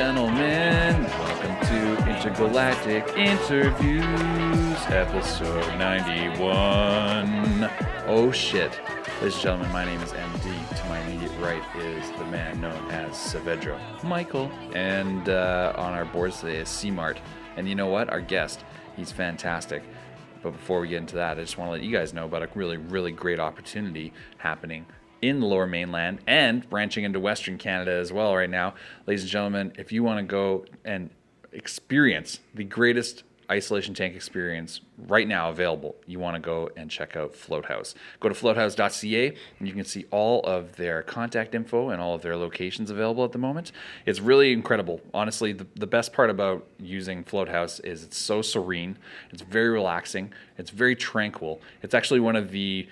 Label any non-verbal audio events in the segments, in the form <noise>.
gentlemen, welcome to Intergalactic Interviews, episode 91. Oh shit. Ladies and gentlemen, my name is MD. To my immediate right is the man known as Saavedra Michael. And uh, on our board today is C-Mart. And you know what? Our guest, he's fantastic. But before we get into that, I just want to let you guys know about a really, really great opportunity happening in the lower mainland and branching into Western Canada as well right now. Ladies and gentlemen, if you want to go and experience the greatest isolation tank experience right now available, you want to go and check out Float House. Go to floathouse.ca and you can see all of their contact info and all of their locations available at the moment. It's really incredible. Honestly, the, the best part about using Float House is it's so serene, it's very relaxing, it's very tranquil. It's actually one of the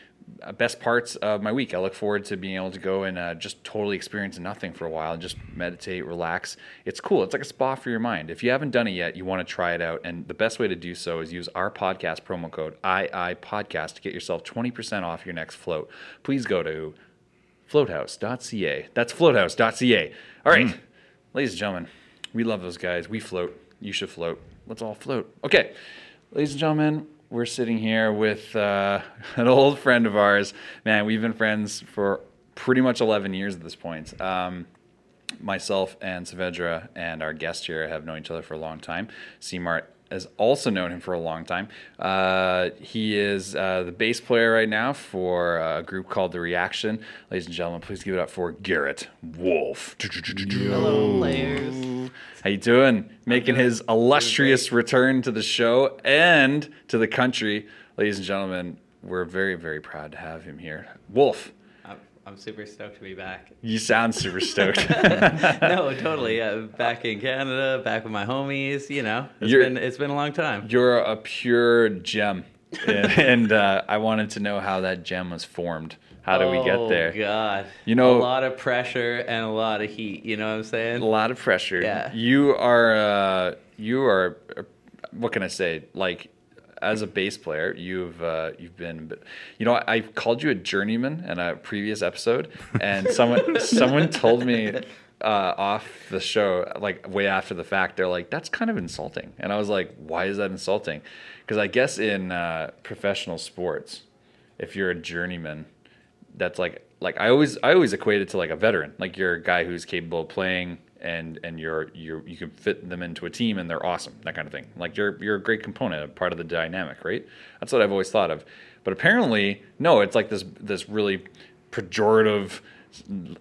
best parts of my week. I look forward to being able to go and uh, just totally experience nothing for a while and just meditate, relax. It's cool. It's like a spa for your mind. If you haven't done it yet, you want to try it out. And the best way to do so is use our podcast promo code II Podcast to get yourself 20% off your next float. Please go to floathouse.ca. That's floathouse.ca. All right, mm. ladies and gentlemen, we love those guys. We float. You should float. Let's all float. Okay, ladies and gentlemen, we're sitting here with uh, <laughs> an old friend of ours. Man, we've been friends for pretty much 11 years at this point. Um, myself and Saavedra and our guest here have known each other for a long time. C-Mart has also known him for a long time. Uh, he is uh, the bass player right now for a group called The Reaction. Ladies and gentlemen, please give it up for Garrett Wolf. Hello, layers. How you doing? Making his illustrious return to the show and to the country. Ladies and gentlemen, we're very, very proud to have him here. Wolf, I'm super stoked to be back. You sound super stoked. <laughs> no, totally. Yeah, back in Canada, back with my homies. You know, it's you're, been it's been a long time. You're a pure gem, <laughs> and uh, I wanted to know how that gem was formed. How do we get oh, there? Oh God, you know, a lot of pressure and a lot of heat. You know what I'm saying? A lot of pressure. Yeah. You are. Uh, you are. Uh, what can I say? Like as a bass player, you've uh, you've been, you know, I called you a journeyman in a previous episode, and someone <laughs> someone told me uh, off the show, like way after the fact, they're like, "That's kind of insulting," and I was like, "Why is that insulting?" Because I guess in uh, professional sports, if you're a journeyman, that's like like I always I always equate it to like a veteran, like you're a guy who's capable of playing and and you're you you can fit them into a team and they're awesome that kind of thing. Like you're you're a great component a part of the dynamic right? That's what i've always thought of. But apparently no it's like this this really pejorative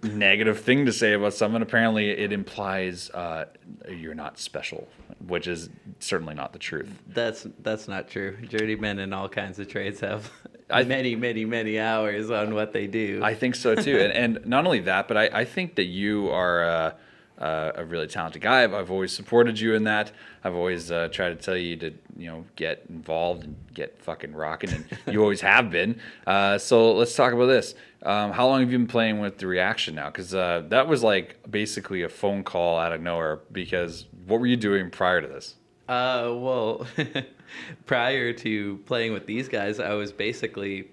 negative thing to say about someone apparently it implies uh, you're not special which is certainly not the truth. That's that's not true. Journeymen in all kinds of trades have <laughs> I, many many many hours on what they do. I think so too. And, and not only that but i, I think that you are uh, uh, a really talented guy. I've, I've, always supported you in that. I've always uh, tried to tell you to, you know, get involved and get fucking rocking, and <laughs> you always have been. Uh, so let's talk about this. Um, how long have you been playing with the reaction now? Because uh, that was like basically a phone call out of nowhere. Because what were you doing prior to this? Uh, well, <laughs> prior to playing with these guys, I was basically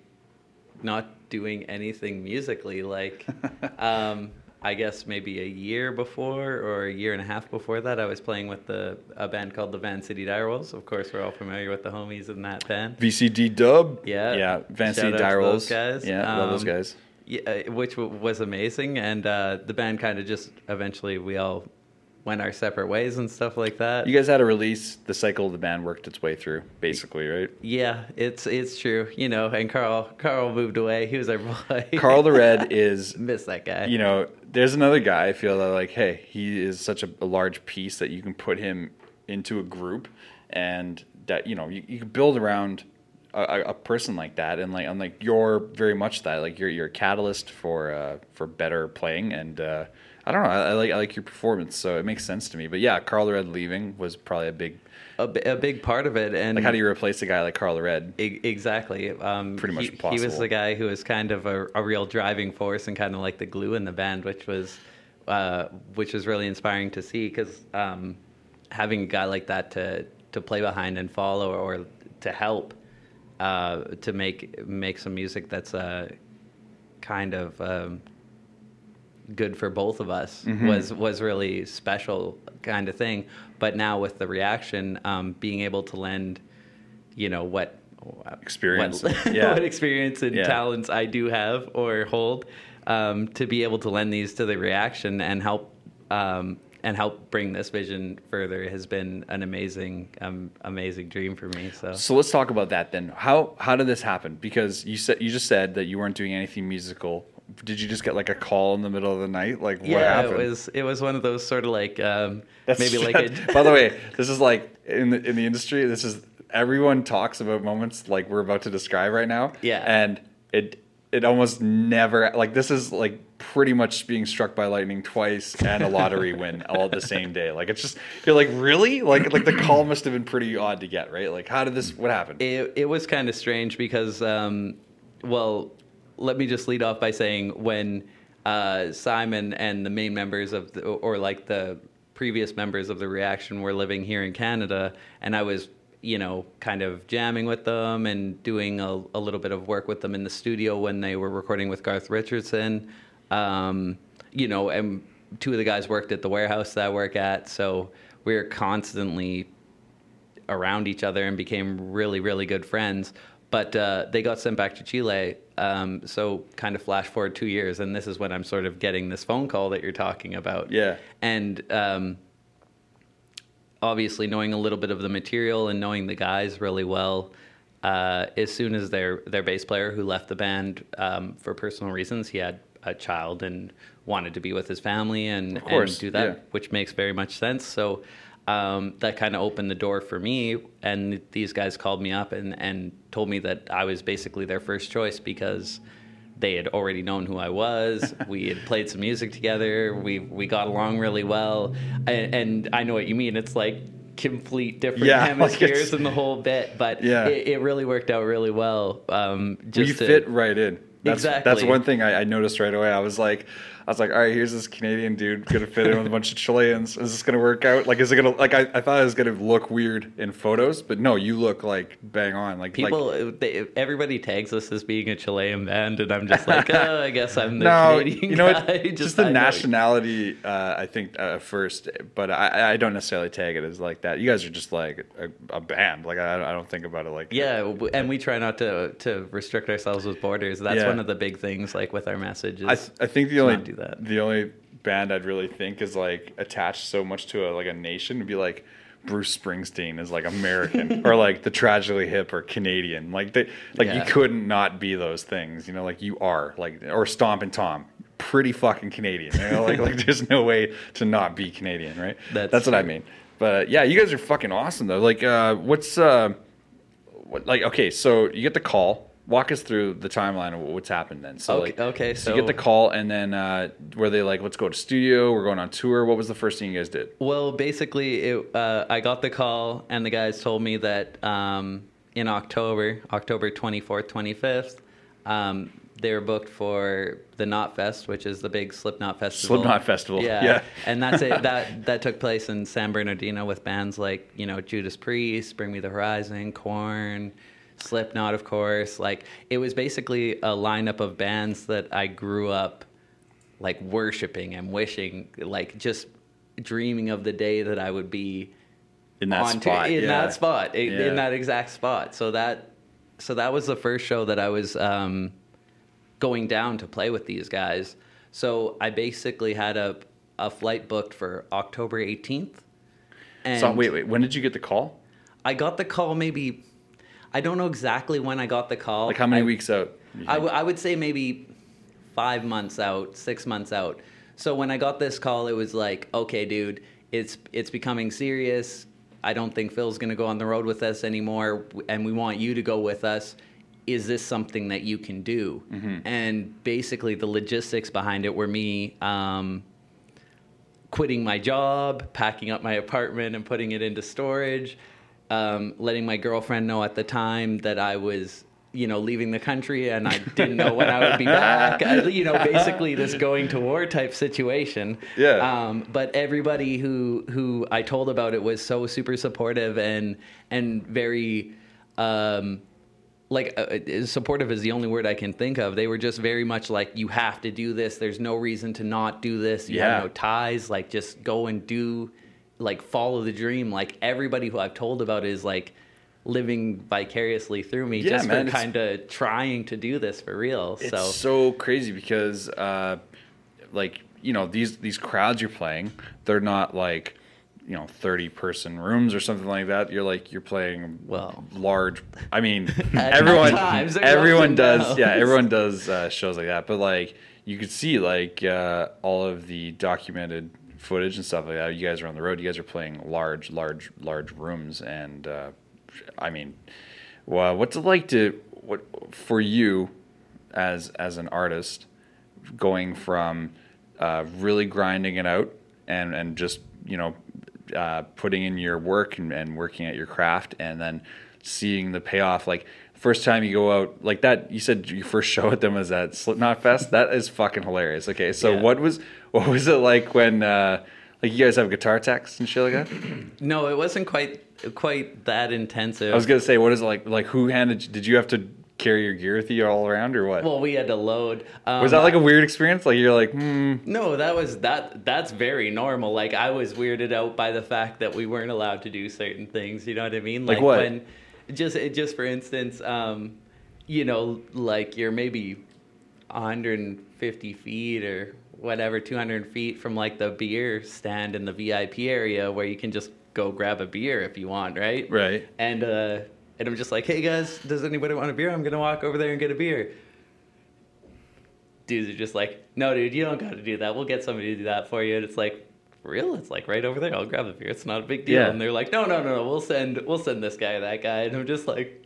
not doing anything musically. Like, <laughs> um, I guess maybe a year before or a year and a half before that, I was playing with the a band called the Van City Direwolves. Of course, we're all familiar with the homies in that band. VCD Dub. Yeah, yeah. Van City Direwolves guys. Yeah, um, love those um, guys. Yeah, uh, which was amazing, and uh, the band kind of just eventually we all went our separate ways and stuff like that. You guys had a release. The cycle of the band worked its way through, basically, right? Yeah, it's it's true. You know, and Carl Carl moved away. He was our boy. <laughs> Carl the Red is <laughs> miss that guy. You know, there's another guy. I feel that like, hey, he is such a, a large piece that you can put him into a group, and that you know you, you can build around a, a, person like that, and like I'm like you're very much that. Like you're you're a catalyst for uh, for better playing and. Uh, I don't know. I, I, like I like your performance, so it makes sense to me. But yeah, Carl Red leaving was probably a big, a, a big part of it. And like, how do you replace a guy like Carl Red? E- exactly. Um, Pretty much he. He was the guy who was kind of a, a, real driving force and kind of like the glue in the band, which was, uh, which was really inspiring to see because um, having a guy like that to to play behind and follow or to help uh, to make make some music that's uh, kind of um, good for both of us Mm-hmm. was was really special kind of thing. But now with the reaction, um, being able to lend, you know what. Experience. what, <laughs> Yeah. what experience and Yeah. talents I do have or hold, um, to be able to lend these to the reaction and help um, and help bring this vision further has been an amazing, um, amazing dream for me. So, So let's talk about that then. How how did this happen? Because you said you just said that you weren't doing anything musical. Did you just get like a call in the middle of the night? Like what happened? yeah, happened? it was it was one of those sort of like um, maybe like a <laughs> By the way, this is like in the in the industry. This is everyone talks about moments like we're about to describe right now. Yeah. and it it almost never like this is like pretty much being struck by lightning twice and a lottery <laughs> win all the same day. Like it's just you're like really like like the call must have been pretty odd to get right. Like how did this what happened? it, it was kind of strange because, um, well, let me just lead off by saying when uh, Simon and the main members of, the, or like the previous members of the reaction were living here in Canada, and I was, you know, kind of jamming with them and doing a, a little bit of work with them in the studio when they were recording with Garth Richardson. Um, you know, and two of the guys worked at the warehouse that I work at, so we were constantly around each other and became really, really good friends. But uh, they got sent back to Chile. Um, so, kind of flash forward two years, and this is when I'm sort of getting this phone call that you're talking about. Yeah. And um, obviously, knowing a little bit of the material and knowing the guys really well, uh, as soon as their their bass player who left the band um, for personal reasons, he had a child and wanted to be with his family and, and do that, yeah. which makes very much sense. So um, that kind of opened the door for me. And these guys called me up and, and told me that I was basically their first choice because they had already known who I was. <laughs> we had played some music together. We we got along really well. And, and I know what you mean. It's like complete different Yeah, <laughs> like hemispheres it's- in the whole bit, but Yeah. it, it really worked out really well. Um, Well, just you to- fit right in. That's, That's one thing I, I noticed right away. I was like, I was like, all right, here's this Canadian dude gonna fit in with a bunch of Chileans. Is this gonna work out? Like, is it gonna like? I, I thought it was gonna look weird in photos, but no, you look like bang on. Like People, Like, they, everybody tags us as being a Chilean band, and I'm just like, oh, I guess I'm the <laughs> no, Canadian you know <laughs> guy. what? Just, the I nationality. Uh, I think uh, first, but I, I don't necessarily tag it as like that. You guys are just like a, a band. Like I, I don't think about it like Yeah, and we try not to to restrict ourselves with borders. That's Yeah. one of the big things, like with our messages. I, th- I think the only do that. the only band I'd really think is like attached so much to a like a nation would be like Bruce Springsteen is like American <laughs> or like the tragically hip or Canadian. Like they like you couldn't not be those things. You know, like you are like or Stompin' Tom. Pretty fucking Canadian. You know, like like there's no way to not be Canadian, right? That's what I mean. But uh, yeah, you guys are fucking awesome though. Like uh what's uh what like okay, so you get the call. Walk us through the timeline of what's happened then. So Okay- like, okay, so, you get the call and then uh, were they like, let's go to studio? We're going on tour. What was the first thing you guys did? Well, basically, it, uh, I got the call, and the guys told me that um, in October, October 24th, 25th, um, they were booked for the Knot Fest, which is the big Slipknot festival. Slipknot festival. Yeah, Yeah. <laughs> and that's it. That that took place in San Bernardino with bands like you know Judas Priest, Bring Me the Horizon, Korn, Slipknot, of course. Like it was basically a lineup of bands that I grew up like worshiping and wishing, like just dreaming of the day that I would be In that on spot. in yeah. that spot, i- Yeah. in that exact spot. So that, so that was the first show that I was um, going down to play with these guys. So I basically had a a flight booked for October 18th. And So wait, wait. When did you get the call? I got the call maybe. I don't know exactly when I got the call. Like how many I- weeks out? I, w- I would say maybe five months out, six months out. So when I got this call, it was like, okay, dude, it's it's becoming serious. I don't think Phil's gonna go on the road with us anymore, and we want you to go with us. Is this something that you can do? And basically, the logistics behind it were me. Um, quitting my job, packing up my apartment and putting it into storage, um, letting my girlfriend know at the time that I was, you know, leaving the country and I didn't know when I would be back. <laughs> You know, basically this going to war type situation. Yeah. Um, but everybody who who I told about it was so super supportive and and very. Um, like uh, uh, supportive is the only word I can think of. They were just very much like, you have to do this. There's no reason to not do this. You Yeah. have no ties. Like, just go and do, like, follow the dream. Like, everybody who I've told about is like living vicariously through me Yeah, just man, for kind of trying to do this for real. It's so, so, crazy because, uh, like, you know, these these crowds you're playing, they're not like, you know, thirty person rooms or something like that. You're like you're playing Well. large. I mean, <laughs> everyone times, everyone does. Yeah, everyone does uh, shows like that. But like you could see like uh, all of the documented footage and stuff like that. You guys are on the road. You guys are playing large, large, large rooms, and uh, I mean, well, what's it like to what for you as as an artist going from uh, really grinding it out and and just you know uh, putting in your work and, and working at your craft and then seeing the payoff like first time you go out like that you said your first <laughs> show at them was at slipknot fest that is fucking hilarious okay so Yeah. what was what was it like when uh like you guys have guitar techs and shit like that <clears throat> no, it wasn't quite quite that intensive. i was gonna say what is it like like who handed you, did you have to carry your gear with you all around or what well, we had to load. Um, was that like a weird experience like you're like hmm No, that was that. That's very normal. Like I was weirded out by the fact that we weren't allowed to do certain things. You know what I mean? Like what? when just just for instance, um, you know, like you're maybe 150 feet or whatever, 200 feet from like the beer stand in the VIP area where you can just go grab a beer if you want, right? right And uh, and I'm just like, hey guys, does anybody want a beer? I'm gonna walk over there and get a beer. Dudes are just like, no, dude, you don't got to do that. We'll get somebody to do that for you. And it's like, real? It's like right over there. I'll grab a beer. It's not a big deal. Yeah. And they're like, no, no, no, no. We'll send we'll send this guy that guy. And I'm just like,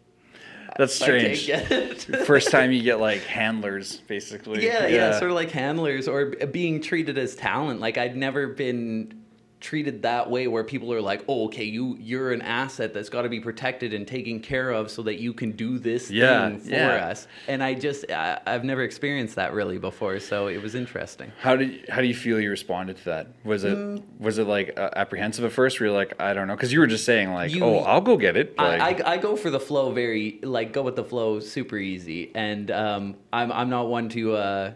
that's I can't strange get it. <laughs> first time you get like handlers basically yeah, yeah, sort of like handlers or being treated as talent. Like I'd never been treated that way where people are like, "Oh, okay, you you're an asset that's got to be protected and taken care of so that you can do this Yeah, thing for yeah. us." And I just I, I've never experienced that really before, so it was interesting. How did how do you feel you responded to that? Was it Mm. was it like uh, apprehensive at first? Were you like I don't know? Because you were just saying like You- oh I'll go get it. Like, I, I, I go for the flow very like go with the flow super easy and um, I'm I'm not one to uh,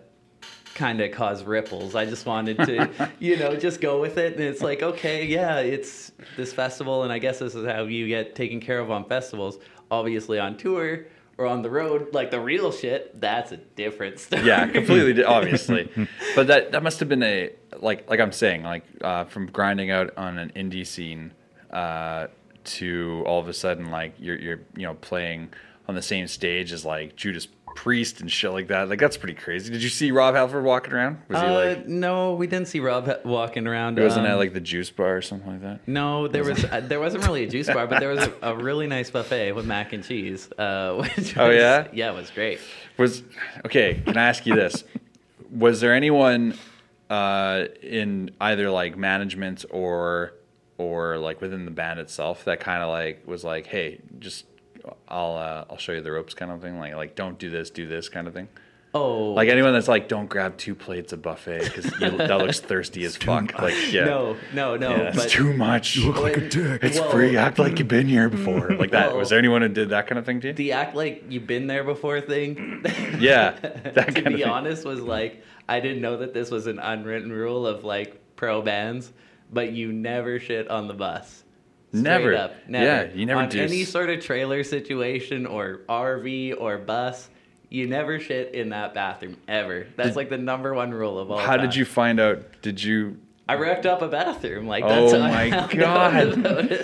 kind of cause ripples. I just wanted to <laughs> you know just go with it and it's like okay yeah it's this festival and I guess this is how you get taken care of on festivals. Obviously on tour or on the road like the real shit that's a different story. yeah, completely di- obviously. <laughs> but that that must have been a like like I'm saying like uh, from grinding out on an indie scene uh, to all of a sudden like you're you're you know playing on the same stage as like Judas Priest and shit like that. Like that's pretty crazy. Did you see Rob Halford walking around? Was he Uh, like? no, we didn't see Rob ha- walking around. It wasn't um, at like the juice bar or something like that. No, there was uh, there wasn't really a juice bar, but there was a, <laughs> a really nice buffet with mac and cheese. Uh, <laughs> which Oh, was- yeah? yeah, it was great. Was okay. Can I ask you this? Was there anyone uh, in either like management or or like within the band itself that kind of like was like, hey, just I'll uh, I'll show you the ropes kind of thing, like like don't do this, do this kind of thing. Oh, Like anyone that's like, don't grab two plates of buffet because <laughs> that looks thirsty as fuck. Like yeah, no, no, no. yeah, it's too much. You look like a dick. It's Well- free. Act like you've been here before. <laughs> Like that. Well- was there anyone who did that kind of thing to you? the act like you've been there before thing. <laughs> Yeah, that to kind of be thing. honest, was like I didn't know that this was an unwritten rule of like pro bands, but you never shit on the bus. Straight Never. up, never. Yeah, you never on do any sort of trailer situation or RV or bus. You never shit in that bathroom ever. That's Did- like the number one rule of all. How did you find out? Did you? I wrecked up a bathroom. Like that's Oh my <laughs> god!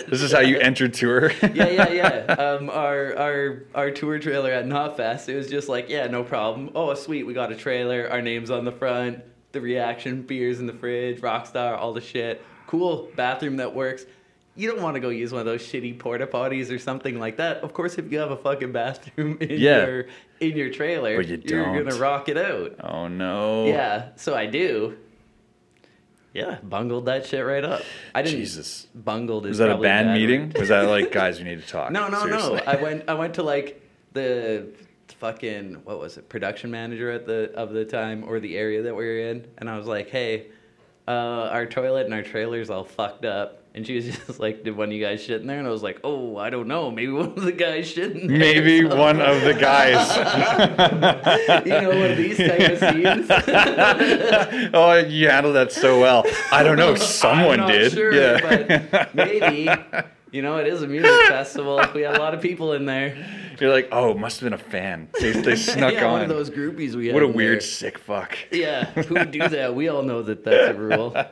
This is how you entered tour. <laughs> yeah, yeah, yeah. <laughs> Um, our our our tour trailer at Knotfest, it was just like, yeah, no problem. Oh, sweet, we got a trailer. Our names on the front. The reaction, beers in the fridge, Rockstar, all the shit. Cool bathroom that works. You don't want to go use one of those shitty porta potties or something like that. Of course, if you have a fucking bathroom <laughs> in Yeah. your in your trailer, But you don't. gonna rock it out. Oh no! Yeah, so I do. Yeah, bungled that shit right up. I didn't. Jesus. Bungled is Was that a band bad meeting? <laughs> Was that like, guys, we need to talk? No, no, Seriously. no. I went. I went to like the fucking what was it? Production manager at the of the time or the area that we were in, and I was like, "Hey, uh, our toilet and our trailer's all fucked up. And she was <laughs> just like, "Did one of you guys shit in there?" And I was like, "Oh, I don't know. Maybe <laughs> one of the guys shit in there." Maybe So- one of the guys. <laughs> you know, one of these type of scenes. oh, you handled that so well. I don't know. Someone I'm not did. Sure, yeah. but maybe. You know, it is a music <laughs> festival. We had a lot of people in there. You're like, oh, must have been a fan. They, they <laughs> snuck yeah, on. one of those groupies we had. what a in weird, there. sick fuck. Yeah, who would do that? We all know that that's a rule. <laughs>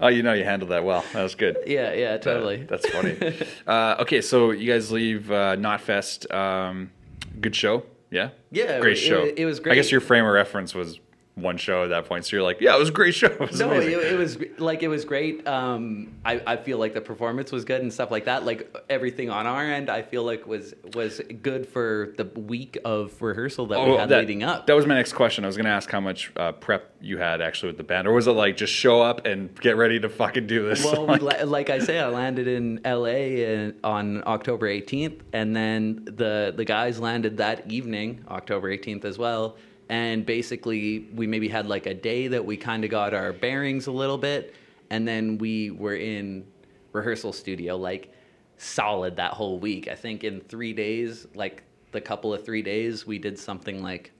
Oh, you know, you handled that well. That was good. Yeah, yeah, totally. That's funny. uh, okay, so you guys leave uh, Knotfest. Um, good show. Yeah. Yeah, Great it- show. it was great. I guess your frame of reference was one show at that point. So you're like, yeah, it was a great show. <laughs> It No, it, it was like it was great. Um, I, I feel like the performance was good and stuff like that. Like everything on our end, I feel like was was good for the week of rehearsal that we Oh, had that, leading up. That was my next question. I was going to ask how much uh, prep you had actually with the band, or was it like just show up and get ready to fucking do this? Well, <laughs> Like- la- like I say, I landed in LA in, on October 18th, and then the the guys landed that evening, October 18th as well. And basically, we maybe had like a day that we kind of got our bearings a little bit, and then we were in rehearsal studio like solid that whole week. I think in three days, like the couple of three days, we did something like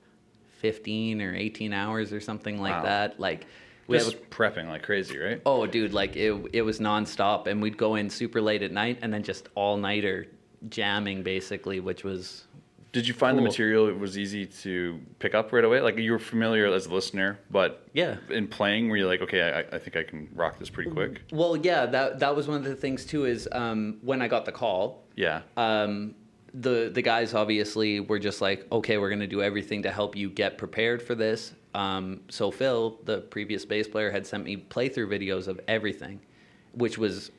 15 or 18 hours or something like Wow. that. Like we have just prepping like crazy, right? Oh, dude, like it, it was nonstop, and we'd go in super late at night, and then just all nighter jamming, basically, which was Did you find the Cool. material was easy to pick up right away? Like you were familiar as a listener, but Yeah. in playing, were you like, okay, I, I think I can rock this pretty quick? well, yeah. That that was one of the things too. Is um, when I got the call, Yeah. um, the the guys obviously were just like, okay, we're gonna do everything to help you get prepared for this. Um, so Phil, the previous bass player, had sent me playthrough videos of everything, which was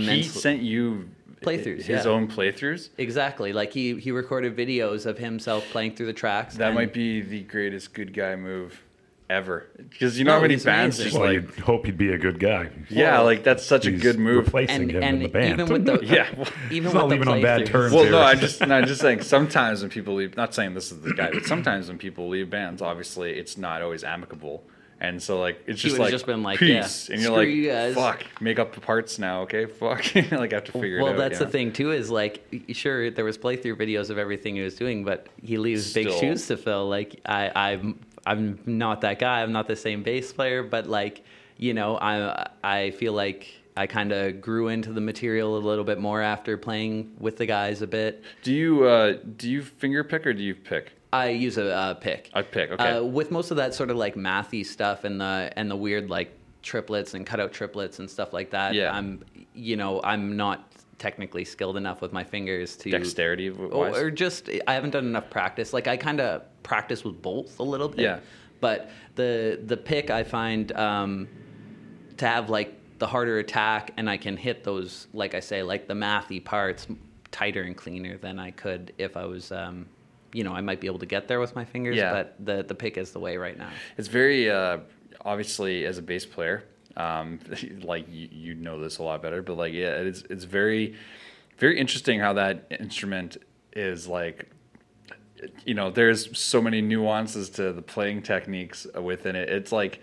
he sent you Playthroughs, his yeah. own playthroughs. exactly like he he recorded videos of himself playing through the tracks. That and- might be the greatest good guy move ever. Because you know No, how many bands amazing. just Well, like, you'd hope he'd be a good guy. yeah, like that's such a good move. Replacing and him and in the band. even with the <laughs> Yeah. well- even He's with not the leaving on bad terms. Well, here. no, I'm just, no, I'm just saying. Sometimes when people leave, not saying this is the guy, but sometimes when people leave bands, obviously it's not always amicable, and so like it's just like just been like, peace, yeah, and you're like, you guys. fuck, make up the parts now, okay? Fuck, <laughs> like I have to figure it out. Well, that's you the thing too. Is like, sure, there was playthrough videos of everything he was doing, but he leaves big shoes to fill. Like, I, I'm, I'm not that guy. I'm not the same bass player, but like, you know, I, I feel like I kind of grew into the material a little bit more after playing with the guys a bit. Do you uh, do you finger pick or do you pick? I use a uh, pick. I pick. Okay. Uh, with most of that sort of like mathy stuff and the and the weird like triplets and cutout triplets and stuff like that. Yeah. I'm you know I'm not technically skilled enough with my fingers to Dexterity or, wise. or just I haven't done enough practice. Like I kind of practice with both a little bit. Yeah. But the the pick I find um, to have like the harder attack and I can hit those like I say like the mathy parts tighter and cleaner than I could if I was um, you know I might be able to get there with my fingers. Yeah. But the the pick is the way right now. It's very uh, obviously as a bass player, um, <laughs> like you, you know this a lot better, but like yeah, it's it's very very interesting how that instrument is like. You know, there's so many nuances to the playing techniques within it. It's like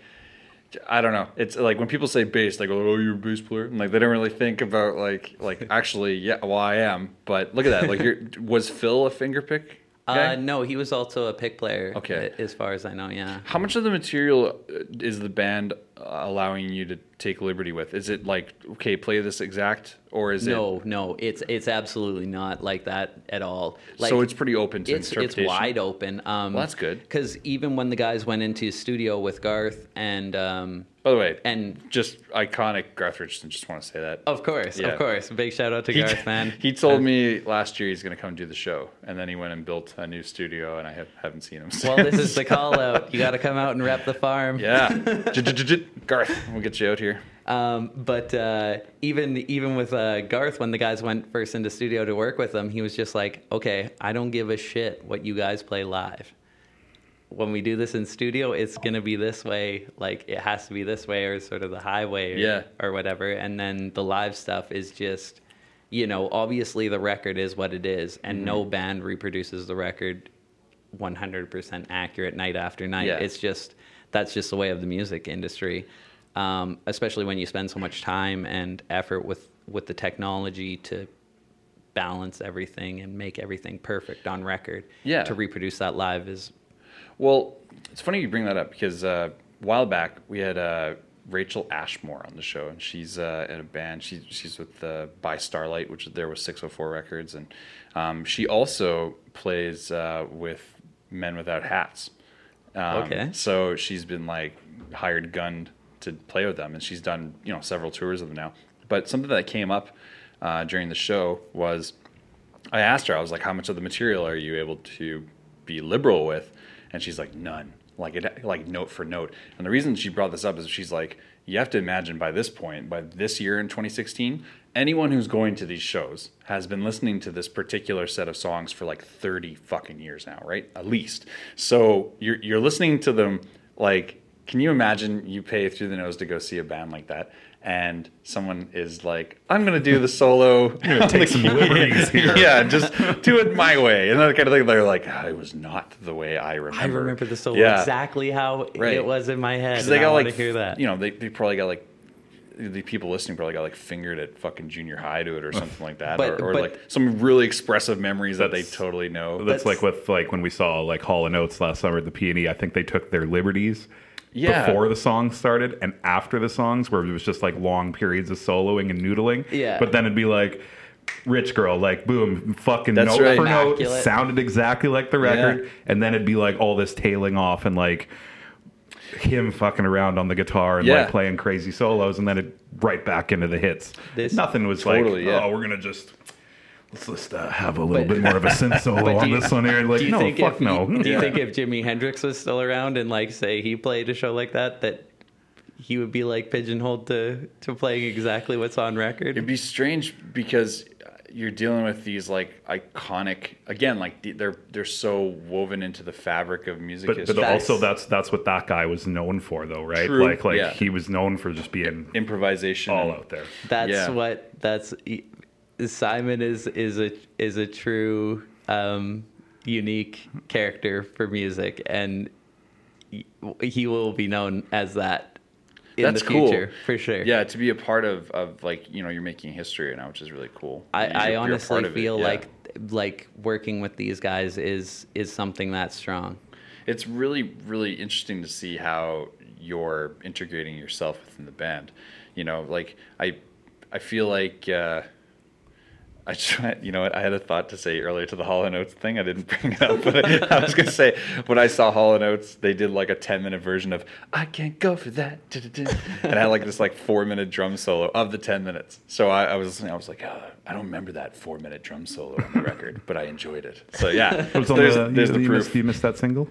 I don't know. It's like when people say bass, they go, "Oh, you're a bass player," and like they don't really think about like like <laughs> actually, yeah, well, I am. But look at that. Like, you're, <laughs> was Phil a finger pick? Uh, no, he was also a pick player. Okay. a- as far as I know, yeah. How much of the material is the band allowing you to take liberty with? Is it like, okay, play this exact, or is it No, no, it's it's absolutely not like that at all. Like, so it's pretty open to it's it's wide open. Um, Well, that's good. Because even when the guys went into studio with Garth and um, By the way, and just iconic Garth Richardson. Just want to say that. of course, Yeah. of course, big shout out to He, Garth, man. he told me last year he's going to come do the show, and then he went and built a new studio, and I have, haven't seen him. Since. well, this is the <laughs> call out. You got to come out and rep the farm. yeah, <laughs> Garth, we'll get you out here. Um, but uh, even even with uh, Garth, when the guys went first into studio to work with him, he was just like, "Okay, I don't give a shit what you guys play live. When we do this in studio, it's gonna be this way. Like it has to be this way, or sort of the highway, or, Yeah. or whatever. And then the live stuff is just, you know, obviously the record is what it is, and no Mm-hmm. band reproduces the record 100% accurate night after night. Yeah. It's just that's just the way of the music industry. um, especially when you spend so much time and effort with with the technology to balance everything and make everything perfect on record. Yeah. To reproduce that live is Well, it's funny you bring that up because uh, a while back we had uh, Rachel Ashmore on the show, and she's uh, in a band. She's she's with uh, By Starlight, which is there with 604 Records, and um, she also plays uh, with Men Without Hats. Um, Okay. So she's been like hired gunned to play with them, and she's done you know several tours of them now. But something that came up uh, during the show was I asked her, I was like, how much of the material are you able to be liberal with? And she's like, none. Like it, like note for note. And the reason she brought this up is she's like, you have to imagine by this point, by this year in 2016, anyone who's going to these shows has been listening to this particular set of songs for like 30 fucking years now, right? At least. So you're you're listening to them like, can you imagine you pay through the nose to go see a band like that? And someone is like, "I'm gonna do the <laughs> solo, gonna take some <laughs> liberties here. yeah, just do it my way. And that kind of thing. They're like, "Ah, it was not the way I remember. I remember the solo Yeah. exactly how Right. it was in my head. Because and they I got want like, to hear that. you know, they, they probably got like, the people listening probably got like fingered at fucking junior high to it or something like that, But- or, or but- like some really expressive memories that they totally know. That's, That's- like with like when we saw like Hall and Oates last summer at the P and E. I think they took their liberties Yeah. before the songs started and after the songs, where it was just like long periods of soloing and noodling. Yeah. But then it'd be like. Rich girl, like boom, fucking That's note right. for note, Immaculate. sounded exactly like the record, Yeah. and then it'd be like all this tailing off and like him fucking around on the guitar and Yeah. like playing crazy solos, and then it right back into the hits. This- Nothing was Totally, like, yeah. oh, we're gonna just let's just uh, have a little But- bit more of a synth <laughs> solo But do on you- this one here. Like, do you no, think fuck if, no. Do you Yeah. think if Jimi Hendrix was still around and like say he played a show like that, that he would be like pigeonholed to to playing exactly what's on record? It'd be strange because you're dealing with these like iconic again, like they're they're so woven into the fabric of music but history. but That's- also that's that's what that guy was known for, though, right? True, Like like yeah. he was known for just being improvisation, all out there. That's Yeah. what that's Simon is is a is a true um, unique character for music, and he- will be known as that in That's the cool. for sure. Yeah, to be a part of, of like you know you're making history right now, which is really cool. I, You're- I you're honestly part of it, feel yeah. like like working with these guys is is something that's strong. it's really really interesting to see how you're integrating yourself within the band. You know, like I I feel like uh, I try, you know what I had a thought to say earlier to the Hall and Oates thing. I didn't bring it up, but I, <laughs> I was gonna say when I saw Hall and Oates, they did like a ten minute version of "I Can't Go for That," <laughs> and I had like this like four minute drum solo of the ten minutes. So I, I was listening, I was like, oh, I don't remember that four minute drum solo on the record, but I enjoyed it. So yeah, <laughs> It was on there's, the, there's you, the you missed, you missed that single.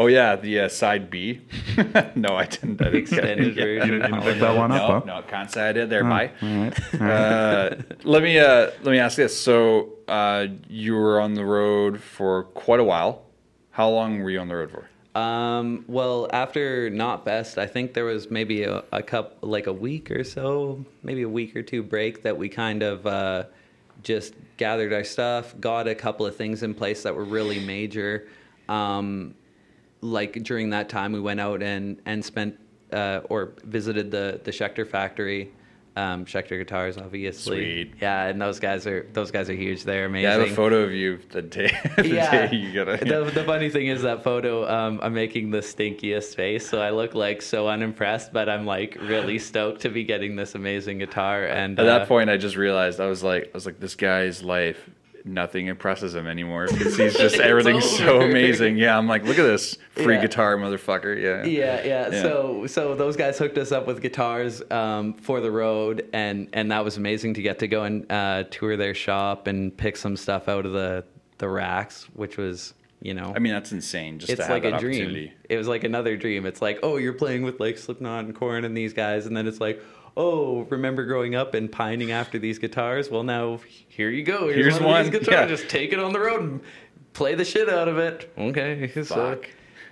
Oh yeah, the uh, side B. <laughs> no, I didn't. I didn't Extended yeah. version. You didn't, pick that one No, up, huh? no, can't say I did there. Oh, Bye. all right. <laughs> Uh, let me uh, let me ask this. So uh, you were on the road for quite a while. How long were you on the road for? Um, well, after Knotfest, I think there was maybe a, a cup, like a week or so, maybe a week or two break that we kind of uh, just gathered our stuff, got a couple of things in place that were really major. Um, like during that time, we went out and and spent uh, or visited the the Schecter factory. Um, Schecter guitars, obviously. Sweet. Yeah, and those guys are those guys are huge. They're amazing. Yeah, I have a photo of you the day. <laughs> the yeah. day you got the, the funny thing is that photo, um, I'm making the stinkiest face, so I look like so unimpressed, but I'm like really stoked to be getting this amazing guitar. And At uh, that point, I just realized I was like, I was like, this guy's life, nothing impresses him anymore because he's <laughs> just everything's so amazing. Yeah, I'm like, look at this free Yeah. guitar, motherfucker. Yeah. Yeah, yeah, Yeah. So, so those guys hooked us up with guitars um, for the road, and and that was amazing to get to go and uh, tour their shop and pick some stuff out of the the racks, which was you know. I mean, that's insane. Just it's to have like that a dream. It was like another dream. It's like, oh, you're playing with like Slipknot and Korn and these guys, and then it's like, oh, remember growing up and pining after these guitars? Well, now here you go. Here's, Here's one, of one. these guitars. Yeah. Just take it on the road and play the shit out of it. Okay, so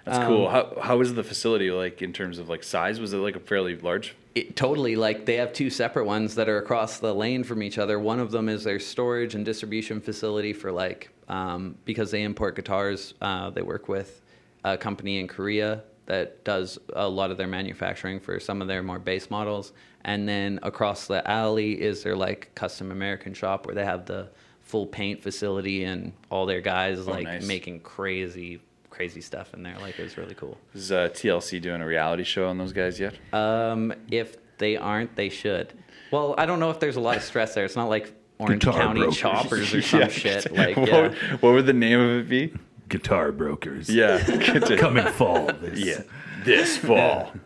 That's Um, cool. How how is the facility like in terms of like size? Was it like a fairly large? it, totally like they have two separate ones that are across the lane from each other. One of them is their storage and distribution facility for like um, because they import guitars. Uh, they work with a company in Korea that does a lot of their manufacturing for some of their more base models. And then across the alley is their like custom American shop where they have the full paint facility and all their guys like nice. making crazy crazy stuff in there. Like it was really cool. Is uh, TLC doing a reality show on those guys yet? Um, if they aren't, they should. Well, I don't know if there's a lot of stress there. It's not like Orange Guitar County brokers. choppers or <laughs> some shit. <laughs> Like, what, yeah. what would the name of it be? Guitar brokers. Yeah. <laughs> Coming fall. This. yeah. This fall. Yeah,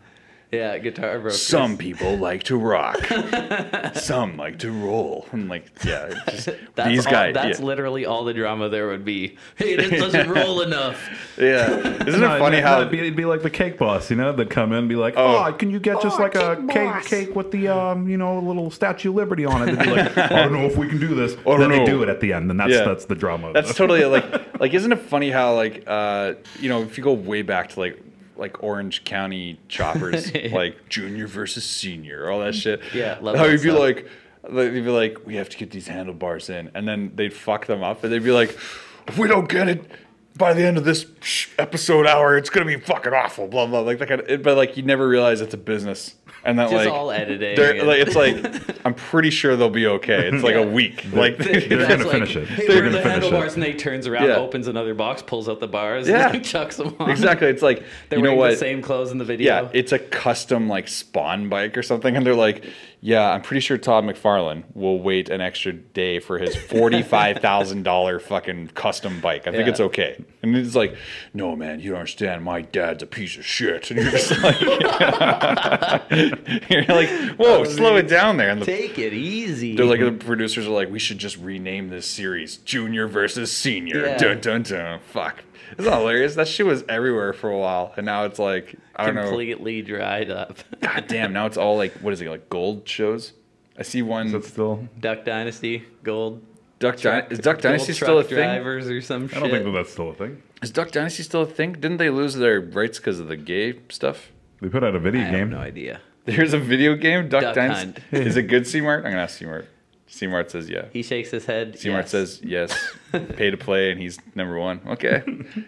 guitar brokers. Some people like to rock. <laughs> Some like to roll. I'm like, yeah, just, <laughs> That's these all, guys. That's yeah. literally all the drama there would be. Hey, this doesn't <laughs> roll enough. yeah. Isn't No, it funny no, how it'd be, it'd be like the cake boss, you know? They'd come in and be like, Oh. "Oh, can you get just like a cake cake with the um, you know, a little Statue of Liberty on it?" They'd be like, "I don't know if we can do this." don't then they do it at the end, and that's Yeah. that's the drama. That's totally like like isn't it funny how like uh you know if you go way back to like like Orange County choppers <laughs> like junior versus senior all that shit. Yeah, love how you'd be like they'd be like we have to get these handlebars in and then they'd fuck them up and they'd be like if we don't get it by the end of this episode hour it's gonna be fucking awful blah blah like that kind of but like you never realize it's a business and that Just like all editing. and- like it's like <laughs> I'm pretty sure they'll be okay it's like Yeah. a week like They're That's gonna like, finish it. Hey, They're gonna the finish it. handlebars? And they turns around, Yeah. opens another box, pulls out the bars, Yeah. and <laughs> chucks them on. exactly it's like They're you know what the same clothes in the video. Yeah, it's a custom like spawn bike or something, and they're like, "Yeah, I'm pretty sure Todd McFarlane will wait an extra day for his <laughs> forty five thousand dollar fucking custom bike. I think Yeah. it's okay." And it's like, "No, man, you don't understand. My dad's a piece of shit." And you're just like, <laughs> "You're like, whoa, slow it down there." And the, Take it easy. they're like, the producers are like, "We should just rename this series Junior versus Senior." Yeah. Dun dun dun. Fuck. It's not hilarious. That shit was everywhere for a while, and now it's like I don't know. completely dried up. <laughs> God damn, now it's all like what is it like gold shows? I see one Is it still? Duck Dynasty, Gold. Duck Dy- is Duck Dynasty still a thing? Drivers or some shit. I don't think that that's still a thing. Is Duck Dynasty still a thing? Didn't they lose their rights because of the gay stuff? They put out a video have game. no idea. There's a video game, Duck, Duck Dynasty. Hunt. Is it good, C-Mart? I'm gonna ask C-Mart. C-Mart says yeah. He shakes his head. C-Mart yes. says yes. <laughs> Pay to play, and he's number one. Okay,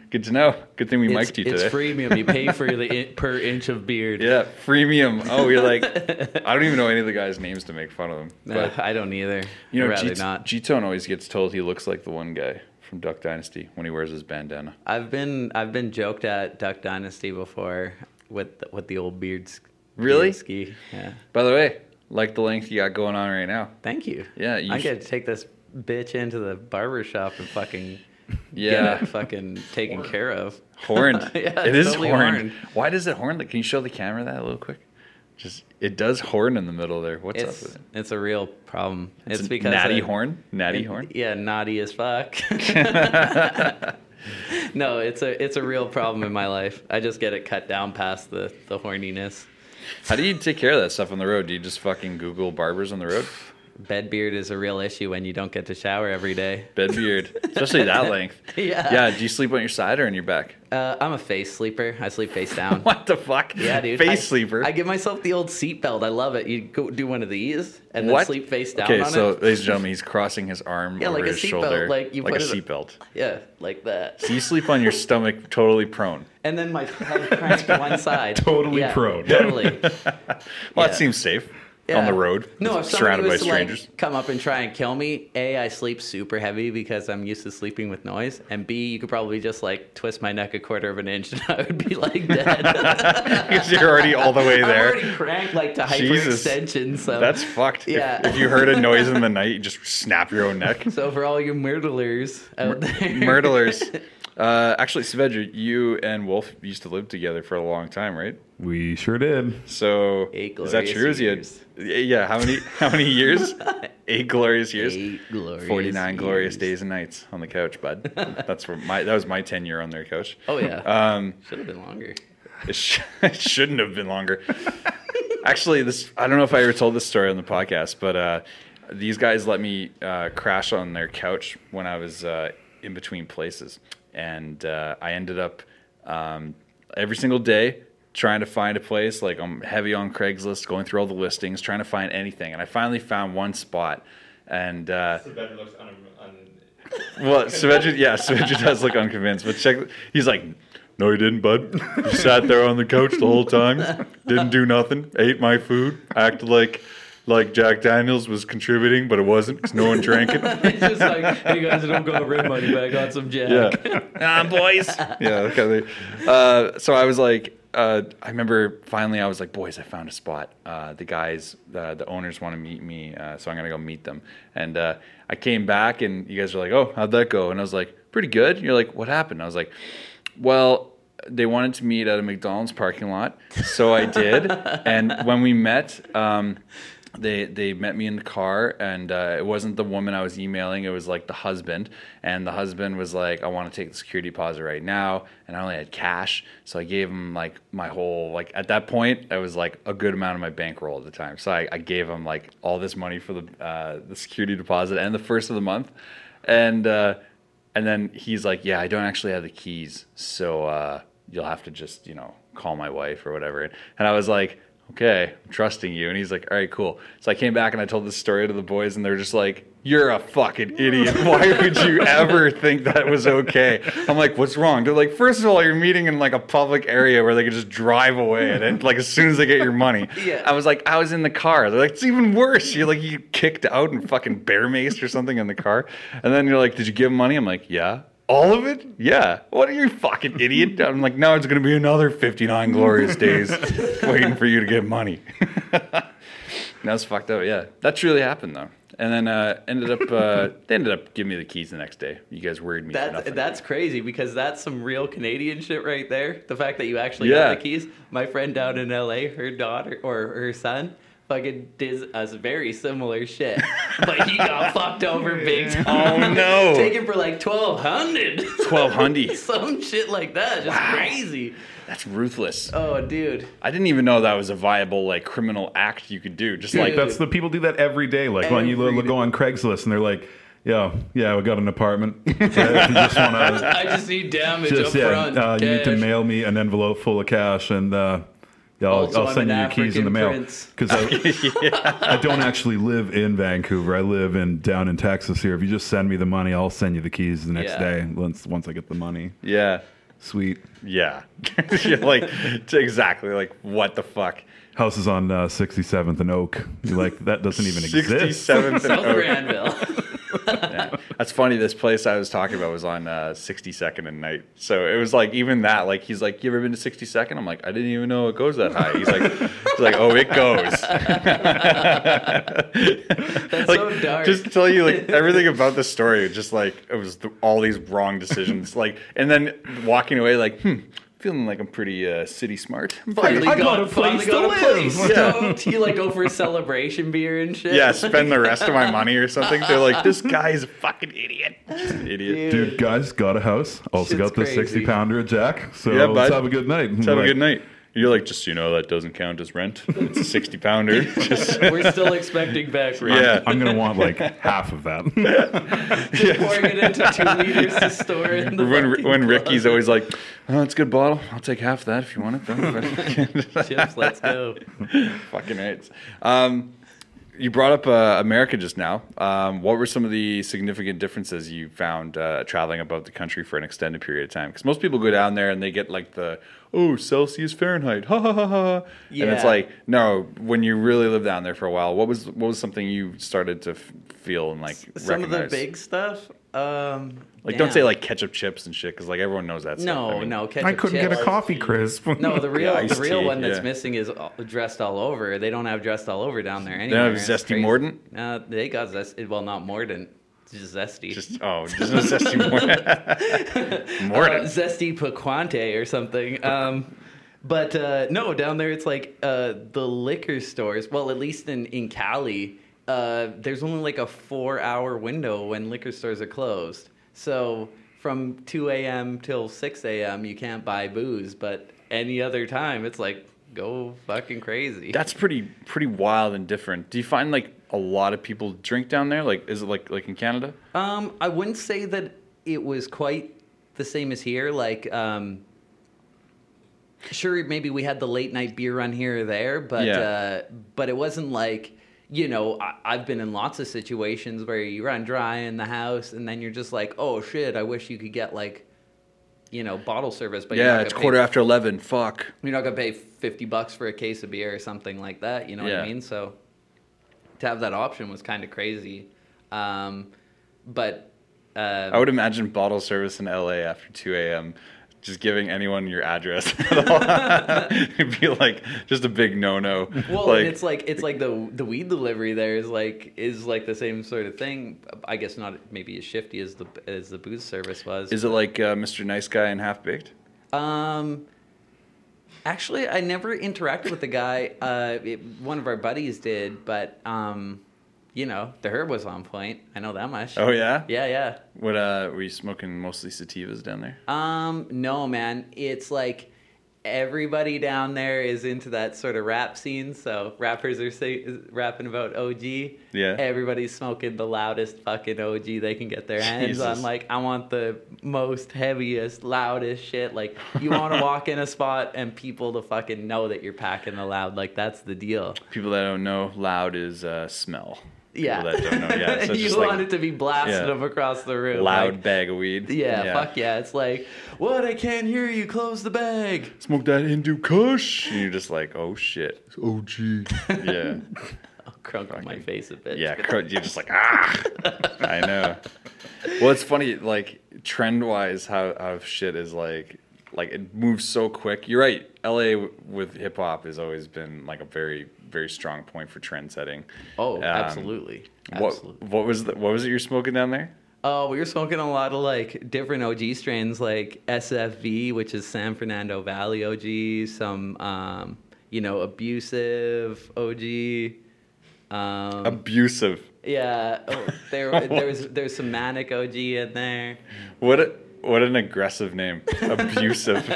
good to know. Good thing we it's, mic'd you it's today. It's freemium. You pay for the <laughs> in, per inch of beard. Yeah, freemium. Oh, you're like, <laughs> I don't even know any of the guys' names to make fun of them. Uh, But I don't either. You know, I'd rather G- not. G-Tone always gets told he looks like the one guy from Duck Dynasty when he wears his bandana. I've been I've been joked at Duck Dynasty before with the, with the old beards. Really? beard ski. Yeah. By the way, like the length you got going on right now. Thank you. Yeah, you I sh- get to take this bitch into the barber shop and fucking Yeah. get it fucking taken care of. Horned. <laughs> Yeah, it's is totally horned. horned. Why does it horn? Like, can you show the camera that a little quick? Just it does horn in the middle there. What's It's up with it? it's a real problem. It's, a because natty I- horn. Natty it- horn. Yeah, naughty as fuck. <laughs> <laughs> no, it's a it's a real problem in my life. I just get it cut down past the the horniness. How do you take care of that stuff on the road? Do you just fucking Google barbers on the road? Bed beard is a real issue when you don't get to shower every day. <laughs> Bed beard, especially that length. <laughs> Yeah. Yeah. Do you sleep on your side or on your back? Uh, I'm a face sleeper. I sleep face down. <laughs> What the fuck? Yeah, dude. Face I, sleeper. I give myself the old seat belt. I love it. You go do one of these and then sleep face down okay, on so it. ladies and gentlemen, he's crossing his arm Yeah, over like a his seatbelt, shoulder, like you like a seatbelt. Yeah, like that. So you sleep on your stomach, totally prone. And then my head to one side. Totally yeah, prone. Totally. Well, Yeah. that seems safe on the road. No, if surrounded by strangers. like come up and try and kill me, a I sleep super heavy because I'm used to sleeping with noise, and b you could probably just like twist my neck a quarter of an inch <laughs> and I would be like dead. <laughs> Because you're already all the way I'm there. already cranked like to hyperextension. So That's fucked. If- Yeah. If, you heard a noise in the <laughs> night, you just snap your own neck. so for all you murderers out there, Murderers. Uh, actually, Svedra, you and Wolf used to live together for a long time, right? We sure did. So Eight is that glorious true? Is he years. yeah. How many? How many years? <laughs> Eight glorious years. Eight glorious Forty nine glorious days and nights on the couch, bud. That's where my that was my tenure on their couch. Oh yeah, Um, should have been longer. It, sh- <laughs> it shouldn't have been longer. Actually, this I don't know if I ever told this story on the podcast, but uh, these guys let me uh, crash on their couch when I was uh, in between places, and uh, I ended up um, every single day trying to find a place. Like I'm heavy on Craigslist, going through all the listings, trying to find anything, and I finally found one spot. And uh, looks un- un- well, Svedra, yeah, Svedra does look unconvinced, but check. He's like, No, you didn't, bud. You sat there on the couch the whole time, didn't do nothing, ate my food, acted like like Jack Daniels was contributing, but it wasn't because no one drank it. <laughs> it's just like, hey guys, I don't got rim money, but I got some Jack. Yeah. ah, boys. <laughs> Yeah. that kind of thing. Uh, so I was like, uh, I remember finally I was like, boys, I found a spot. Uh, the guys, the, the owners want to meet me, uh, so I'm gonna go meet them. And uh, I came back, and you guys were like, oh, how'd that go? And I was like, pretty good. And you're like, what happened? I was like, well. They wanted to meet at a McDonald's parking lot, so I did. and when we met, um, they they met me in the car and uh, it wasn't the woman I was emailing it was like the husband. And the husband was like I want to take the security deposit right now. And I only had cash so I gave him like my whole like at that point it was like a good amount of my bankroll at the time. So I, I gave him like all this money for the uh, the security deposit and the first of the month. And uh, and then he's like yeah I don't actually have the keys so uh, you'll have to just you know call my wife or whatever. And I was like okay, I'm trusting you. And he's like, all right, cool. So I came back and I told this story to the boys, and they're just like, you're a fucking <laughs> idiot. Why would you ever think that was okay? I'm like, what's wrong? They're like, first of all, you're meeting in like a public area where they can just drive away, and then, like as soon as they get your money. <laughs> Yeah. I was like, I was in the car. They're like, it's even worse. You're like, you kicked out and fucking bear maced or something in the car, and then you're like, did you give money? I'm like, yeah. All of it? Yeah. What are you fucking idiot? <laughs> I'm like, no, it's gonna be another 59 glorious days <laughs> waiting for you to get money. <laughs> That's fucked up. Yeah, that truly happened though. And then uh, ended up uh, they ended up giving me the keys the next day. You guys worried me. That's nothing. that's crazy because that's some real Canadian shit right there. The fact that you actually Yeah. got the keys. My friend down in LA, her daughter or her son, fucking did a very similar shit, <laughs> but he got fucked over big time. Oh, no. <laughs> Taken for like twelve hundred. twelve hundred. <laughs> Some shit like that, just Wow. crazy. That's ruthless. Oh, dude. I didn't even know that was a viable like criminal act you could do. Just like Like that's the people do that every day. Like when you Every lo- go on Craigslist and they're like, "Yeah, yeah, we got an apartment. Yeah, just want to, I just need damage just up yeah, front. uh, you need to mail me an envelope full of cash and." Uh, yeah, I'll, Also, I'll send you an your keys in the mail because I, <laughs> I don't actually live in Vancouver. I live in down in Texas here. If you just send me the money, I'll send you the keys the next Yeah. day once once I get the money. yeah, Sweet. yeah. <laughs> Like it's exactly like what the fuck. House is on uh, 67th and Oak. You're like that doesn't even <laughs> exist. 67th. South and- Granville. <laughs> yeah. That's funny. This place I was talking about was on uh, 62nd and Knight. So it was like even that. Like he's like, "You ever been to 62nd?" I'm like, "I didn't even know it goes that high." He's like, "He's like, oh, it goes." <laughs> That's like, so dark. Just tell you, like everything about the story, just like it was the, all these wrong decisions. like, and then walking away, like, hmm, feeling like I'm pretty uh, city smart. I'm Finally I got, got a place got to a place. live. Yeah. <laughs> Stoked. You like go for a celebration beer and shit. yeah, spend the rest of my <laughs> money or something. They're like, this guy's a fucking idiot. <laughs> Just an idiot. Dude, guys, got a house. Also Shit's got the crazy. 60 pounder of Jack. So Yeah, let's bud. have a good night. Let's have a good night. You're like, just so you know, that doesn't count as rent. It's a 60 pounder. <laughs> Just, We're still expecting back rent. yeah. I'm going to want like half of that. <laughs> Just pouring it into two liters to store in the when fucking when Ricky's closet. always like, oh, it's a good bottle. I'll take half of that if you want it. Though. <laughs> Chips, let's go. Fucking right. Um, you brought up uh, America just now. Um, what were some of the significant differences you found uh, traveling about the country for an extended period of time? Because most people go down there and they get like the oh Celsius Fahrenheit, ha ha ha ha, and it's like no. When you really live down there for a while, what was what was something you started to f- feel and like Some of the big stuff. Um, like don't say like ketchup chips and shit because like everyone knows that. stuff. no, I mean, no. Ketchup I couldn't get a coffee crisp. No, the <laughs> real iced the real tea, one that's yeah. missing is all- dressed all over. They don't have dressed all over down there They anymore. don't have zesty crazy. Mordant. Uh, they got zesty. Well, not Mordant. Just zesty. Just oh, just no zesty Mordant. <laughs> uh, zesty Paquante or something. Um, but uh, no, down there it's like uh, the liquor stores. Well, at least in in Cali, uh, there's only like a four hour window when liquor stores are closed. So from 2 a.m. till 6 a.m. you can't buy booze, but any other time it's like go fucking crazy. That's pretty pretty wild and different. Do you find like a lot of people drink down there? Like, is it like like in Canada? Um, I wouldn't say that it was quite the same as here. Like, um, sure, maybe we had the late night beer run here or there, but Yeah. uh, but it wasn't like you know. I, I've been in lots of situations where you run dry in the house, and then you're just like, oh shit, I wish you could get like you know, bottle service, but Yeah, it's quarter after eleven. Fuck. You're not gonna pay fifty bucks for a case of beer or something like that. You know what I mean? So to have that option was kind of crazy. Um, but uh, I would imagine bottle service in LA after 2 a.m. Just giving anyone your address. <laughs> <laughs> It'd be like just a big no-no. Well, like, and it's like it's like the the weed delivery there is like is like the same sort of thing. I guess not maybe as shifty as the as the booze service was. is it like uh, Mr. Nice Guy and Half Baked? Um, actually, I never interacted with the guy. Uh, it, one of our buddies did, but um, you know, the herb was on point. I know that much. Oh yeah. Yeah, yeah. What uh, were you smoking? Mostly sativas down there. Um, no, man. It's like everybody down there is into that sort of rap scene. So rappers are say, rapping about OG. Yeah. Everybody's smoking the loudest fucking OG they can get their hands Jesus. on. Like, I want the most heaviest, loudest shit. Like, you want to walk in a spot and people to fucking know that you're packing the loud. Like, that's the deal. People that don't know, loud is uh, smell. People Yeah. that don't know, yeah. <laughs> So it's you just want like it to be blasting Yeah. them across the room. loud like, bag of weed. yeah, fuck yeah. It's like, what? I can't hear you. Close the bag. Smoke that Hindu Kush. And you're just like, oh shit. OG. <laughs> Yeah. <laughs> I'll crunk on my face a bit. Yeah, cr- you're just like ah. I know. Well, it's funny, like trend wise, how how shit is like like it moves so quick. You're right. L.A. w- with hip hop has always been like a very very strong point for trend setting. Oh, Um, absolutely. Absolutely. What what was the, what was it you're smoking down there? Oh, we were smoking a lot of like different OG strains, like SFV, which is San Fernando Valley OG. Some, um, you know, abusive OG. Um, Abusive. yeah, oh, there <laughs> there was there's some manic OG in there. What a, what an aggressive name. Abusive. <laughs>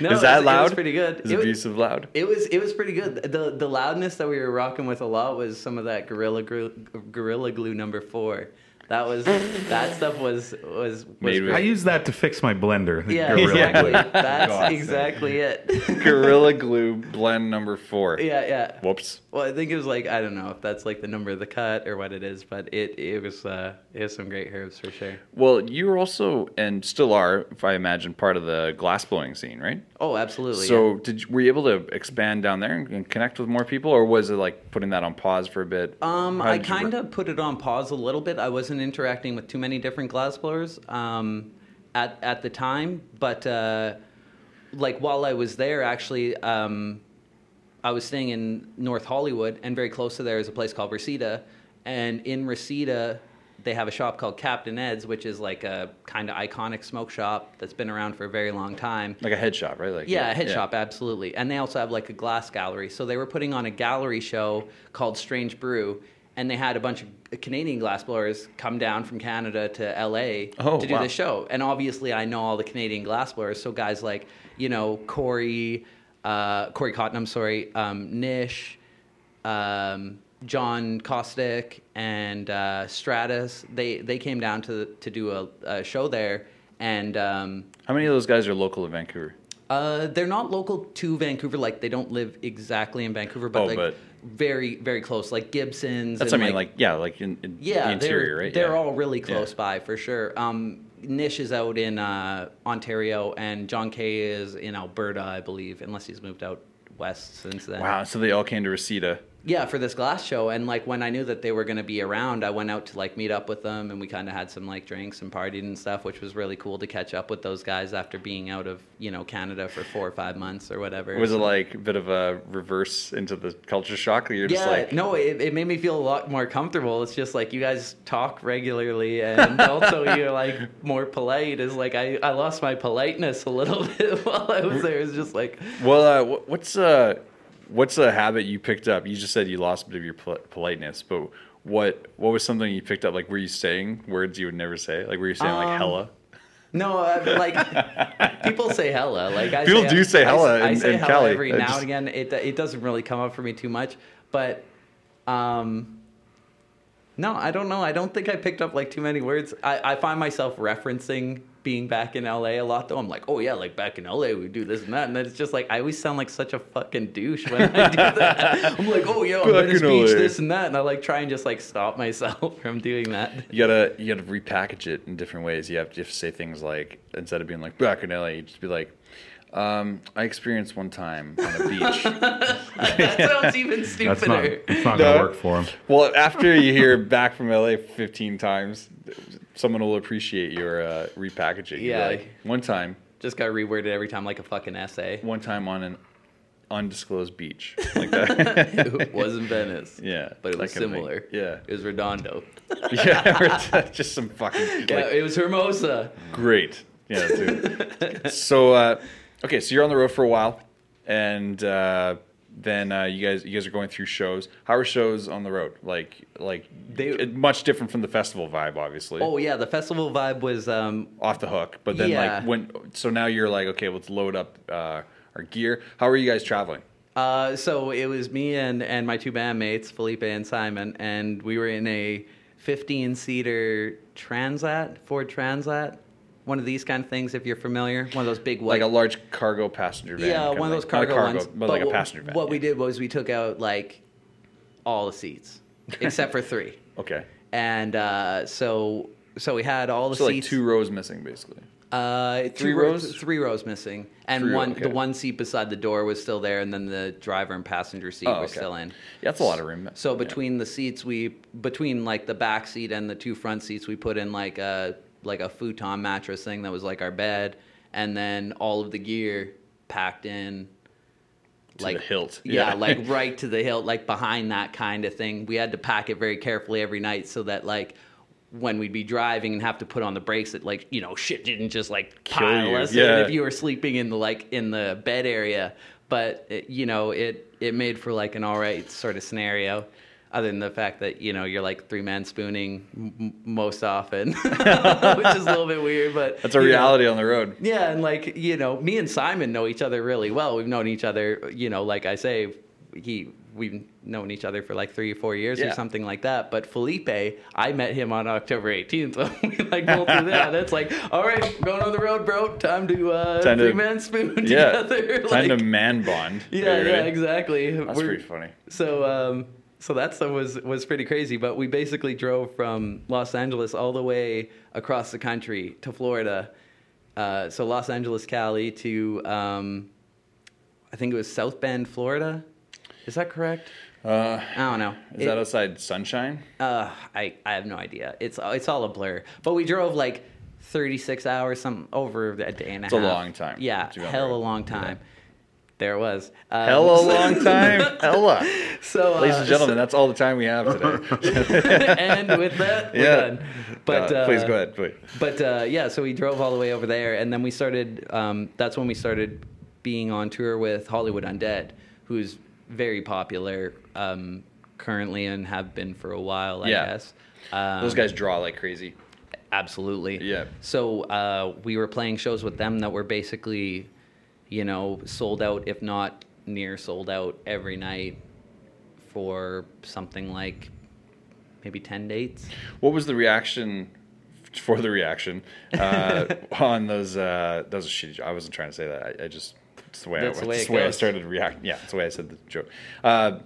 No, is it that was- it was loud? pretty good. Is It was- abusive loud? It was it was pretty good. The the loudness that we were rocking with a lot was some of that gorilla glue, gorilla glue number four. That was that stuff was was, was Made I use that to fix my blender. yeah Gorilla exactly. Glue. That's God's exactly it. <laughs> Gorilla Glue blend number four. yeah yeah. Whoops. Well, I think it was like I don't know if that's like the number of the cut or what it is, but it it was uh it was some great herbs for sure. Well, you were also and still are, if I imagine, part of the glass blowing scene, right? Oh, absolutely. So, yeah. did you, were you able to expand down there and, and connect with more people, or was it like putting that on pause for a bit? Um, I kind work- of put it on pause a little bit. I wasn't interacting with too many different glassblowers um, at at the time, but uh, like while I was there, actually, um, I was staying in North Hollywood, and very close to there is a place called Reseda, and in Reseda. They have a shop called Captain Ed's, which is like a kind of iconic smoke shop that's been around for a very long time. like a head shop, right? Like Yeah, a head shop, absolutely. And they also have like a glass gallery. So they were putting on a gallery show called Strange Brew, and they had a bunch of Canadian glassblowers come down from Canada to LA Oh, to do wow. the show. And obviously, I know all the Canadian glassblowers. So guys like you know Corey, uh, Corey Cotton, I'm sorry, um, Nish. Um, John Kostick and uh, Stratus, they, they came down to to do a, a show there, and um, How many of those guys are local to Vancouver? uh, they're not local to Vancouver. Like they don't live exactly in Vancouver, but Oh, like but- very, very close. Like Gibson's. That's, what I mean, like, yeah, like in, in yeah, the interior, they're, right? They're yeah. all really close Yeah. by for sure. Um, Nish is out in uh, Ontario, and John Kay is in Alberta, I believe, unless he's moved out west since then. Wow, so they all came to Reseda. Yeah, for this glass show, and like when I knew that they were going to be around, I went out to like meet up with them, and we kind of had some like drinks and partied and stuff, which was really cool to catch up with those guys after being out of you know Canada for four or five months or whatever. Was it like a bit of a reverse into the culture shock? You're Yeah, just like, no, it, it made me feel a lot more comfortable. It's just like you guys talk regularly, and <laughs> also you're like more polite. Is like I, I lost my politeness a little <laughs> bit while I was there. It's just like well, uh, what's uh, what's a habit you picked up? You just said you lost a bit of your pol- politeness, but what what was something you picked up? Like, were you saying words you would never say? Like, were you saying like Um, hella? no, uh, like <laughs> people say hella. Like I People do say I- hella I, in- say in hella Cali. every now just- and again. It it doesn't really come up for me too much, but um, No, I don't know. I don't think I picked up like too many words. I, I find myself referencing being back in LA a lot though. I'm like, oh yeah, like back in LA we do this and that, and then it's just like I always sound like such a fucking douche when I do <laughs> that. I'm like, oh yeah, I'm Back Venice in Beach, LA. this and that, and I like try and just like stop myself <laughs> from doing that. You gotta you gotta repackage it in different ways. You have to, you have to say things like instead of being like back in LA, you just be like, um, I experienced one time on a beach. <laughs> that sounds even <laughs> That's not. stupider. It's not gonna No. work for him. well, after you hear <laughs> back from LA 15 times, someone will appreciate your uh, repackaging. Yeah. like, one time, Just got reworded every time like a fucking essay. one time on an undisclosed beach, like that. it wasn't Venice. yeah, But it that was kind of thing. similar. Yeah, It was Redondo. yeah, just some fucking Yeah, like it was Hermosa. Great. Yeah, dude. so uh, okay, so you're on the road for a while, and uh, then uh, you guys you guys are going through shows. How are shows on the road? Like like They- much different from the festival vibe, obviously. Oh yeah, the festival vibe was um, Off the hook, but then Yeah. like when so now you're like okay, let's load up uh, our gear. How are you guys traveling? Uh, so it was me and, and my two bandmates, Felipe and Simon, and we were in a 15 seater Transit, Ford Transit, one of these kind of things, if you're familiar, one of those big white. Like a large cargo passenger van. yeah, one of those like- a cargo, ones. but, like a passenger van. What we did was we took out like all the seats <laughs> except for three, Okay, and uh, so so we had all the so like seats. two rows missing, basically. Uh, Three two rows? three rows missing, and Three row- one okay. the one seat beside the door was still there, and then the driver and passenger seat Oh, were okay. still in. Yeah, that's a lot of room. So Yeah. between the seats, we between like the back seat and the two front seats, we put in like a like a futon mattress thing that was like our bed, and then all of the gear packed in. To the hilt. <laughs> yeah, Yeah. like right to the hilt, like behind that kind of thing. We had to pack it very carefully every night so that like when we'd be driving and have to put on the brakes, that like you know shit didn't just like pile us Yeah. in if you were sleeping in the like in the bed area. But it, you know it it made for like an all right sort of scenario. Other than the fact that you know you're like three man spooning m- most often, <laughs> <laughs> which is a little bit weird, but That's a you know. reality on the road. Yeah, and like you know, me and Simon know each other really well. We've known each other, you know, like I say, he we've known each other for like three or four years Yeah. or something like that. But Felipe, I met him on October 18th. <laughs> So we like go through that. It's like, all right, going on the road, bro. Time to uh, Time to- three man spoon Yeah, together. time to man bond. yeah, Right? yeah, exactly. That's We're- pretty funny. so um so that stuff was was pretty crazy but we basically drove from los angeles all the way across the country to florida. Uh, so los angeles cali to um i think it was south bend florida. Is that correct? Uh, i don't know. is It- that outside Sunshine? uh, I, I have no idea. It's it's all a blur. But we drove like 36 hours some over a day and a half. It's a long time. Yeah to be on the hell a long time there it was Um, Hella <laughs> long time. Hella. <laughs> so uh, Ladies and gentlemen, that's all the time we have today. <laughs> and with that, we're Yeah. done. But Uh, uh, please go ahead. Please. But uh, yeah, so we drove all the way over there, and then we started. Um, that's when we started being on tour with Hollywood Undead, who's very popular um, currently and have been for a while, I Yeah. guess. Um, Those guys draw like crazy. Absolutely. Yeah. So uh, we were playing shows with them that were basically, you know, sold out, if not near sold out, every night for something like maybe 10 dates. What was the reaction for the reaction uh, <laughs> on those? Uh, those are shitty. I wasn't trying to say that. I, I just it's the way That's I, the way it's it the way I started reacting. Yeah, that's the way I said the joke. Uh,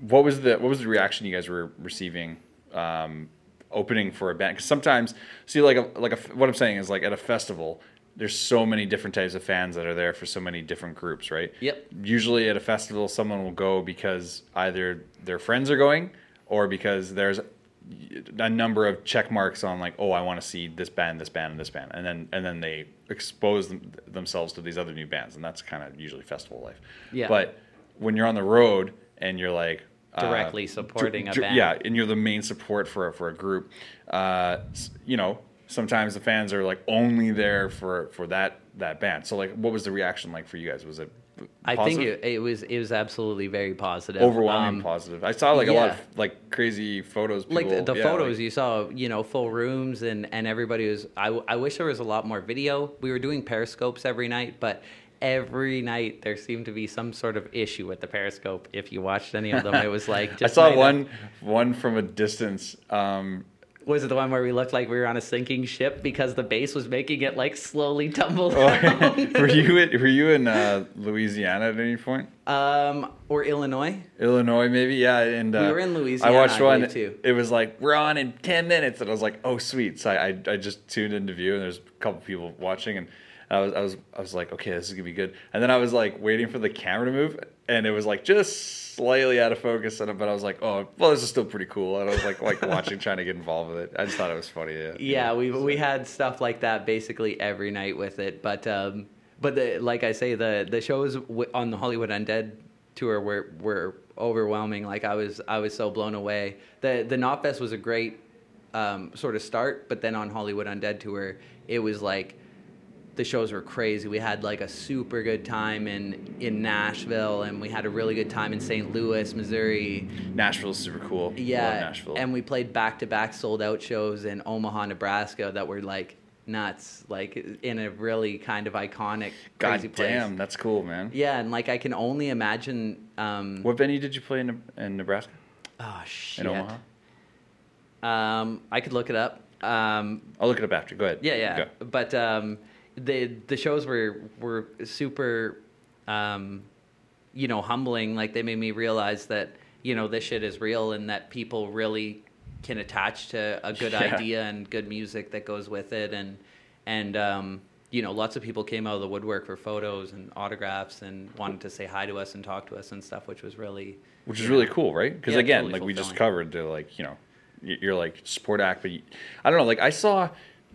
what was the what was the reaction you guys were receiving? Um, opening for a band because sometimes see like a like a what I'm saying is like at a festival there's so many different types of fans that are there for so many different groups right Yep. usually at a festival someone will go because either their friends are going or because there's a number of check marks on like oh i want to see this band this band and this band and then and then they expose them, themselves to these other new bands and that's kind of usually festival life Yeah. but when you're on the road and you're like uh, Directly supporting a band. yeah and you're the main support for a- for a group uh, you know sometimes the fans are like only there for for that that band so like what was the reaction like for you guys was it I think it, it was it was absolutely very positive. overwhelming Um, positive. I saw like a lot of like crazy photos. like the, the yeah, photos like- you saw you know full rooms and and everybody was I, I wish there was a lot more video we were doing periscopes every night but every night there seemed to be some sort of issue with the Periscope. If you watched any of them, it was like <laughs> I saw one one from a distance. Um, Was it the one where we looked like we were on a sinking ship because the bass was making it like slowly tumble Oh, <laughs> down? were you in, were you in uh, Louisiana at any point? um, or Illinois? Illinois, maybe. Yeah, and uh, We were in Louisiana, I watched one. believe, too. It was like we're on in ten minutes, and I was like, "Oh, sweet!" So I, I, I just tuned into view, and there's a couple people watching, and I was I was I was like, "Okay, this is gonna be good." And then I was like waiting for the camera to move, and it was like just slightly out of focus, and but I was like, "Oh, well, this is still pretty cool." And I was like like watching, trying to get involved with it. I just thought it was funny. Yeah, Yeah, we So- we had stuff like that basically every night with it, but um, but the, like I say, the the shows on the Hollywood Undead tour were were overwhelming. Like I was I was so blown away. The the Knotfest was a great um, sort of start, but then on Hollywood Undead tour, it was like the shows were crazy. We had like a super good time in in Nashville, and we had a really good time in St. Louis, Missouri. Nashville's super cool. Yeah, Love Nashville. and we played back to back sold out shows in Omaha, Nebraska that were like nuts, like in a really kind of iconic, crazy God place. damn, that's cool, man. Yeah, and like I can only imagine. Um, What venue did you play in, in Nebraska? oh shit. In Omaha? Um, I could look it up. Um, I'll look it up after. Go ahead. yeah, yeah. Go. But um, the the shows were were super, um, you know, humbling. Like they made me realize that you know this shit is real and that people really can attach to a good Yeah. idea and good music that goes with it. And and um, you know, lots of people came out of the woodwork for photos and autographs and wanted to say hi to us and talk to us and stuff, which was really which is you really cool, right? Because Yeah, again, totally like we just fulfilling. covered, the like you know, you're like support act, but you, I don't know. Like I saw,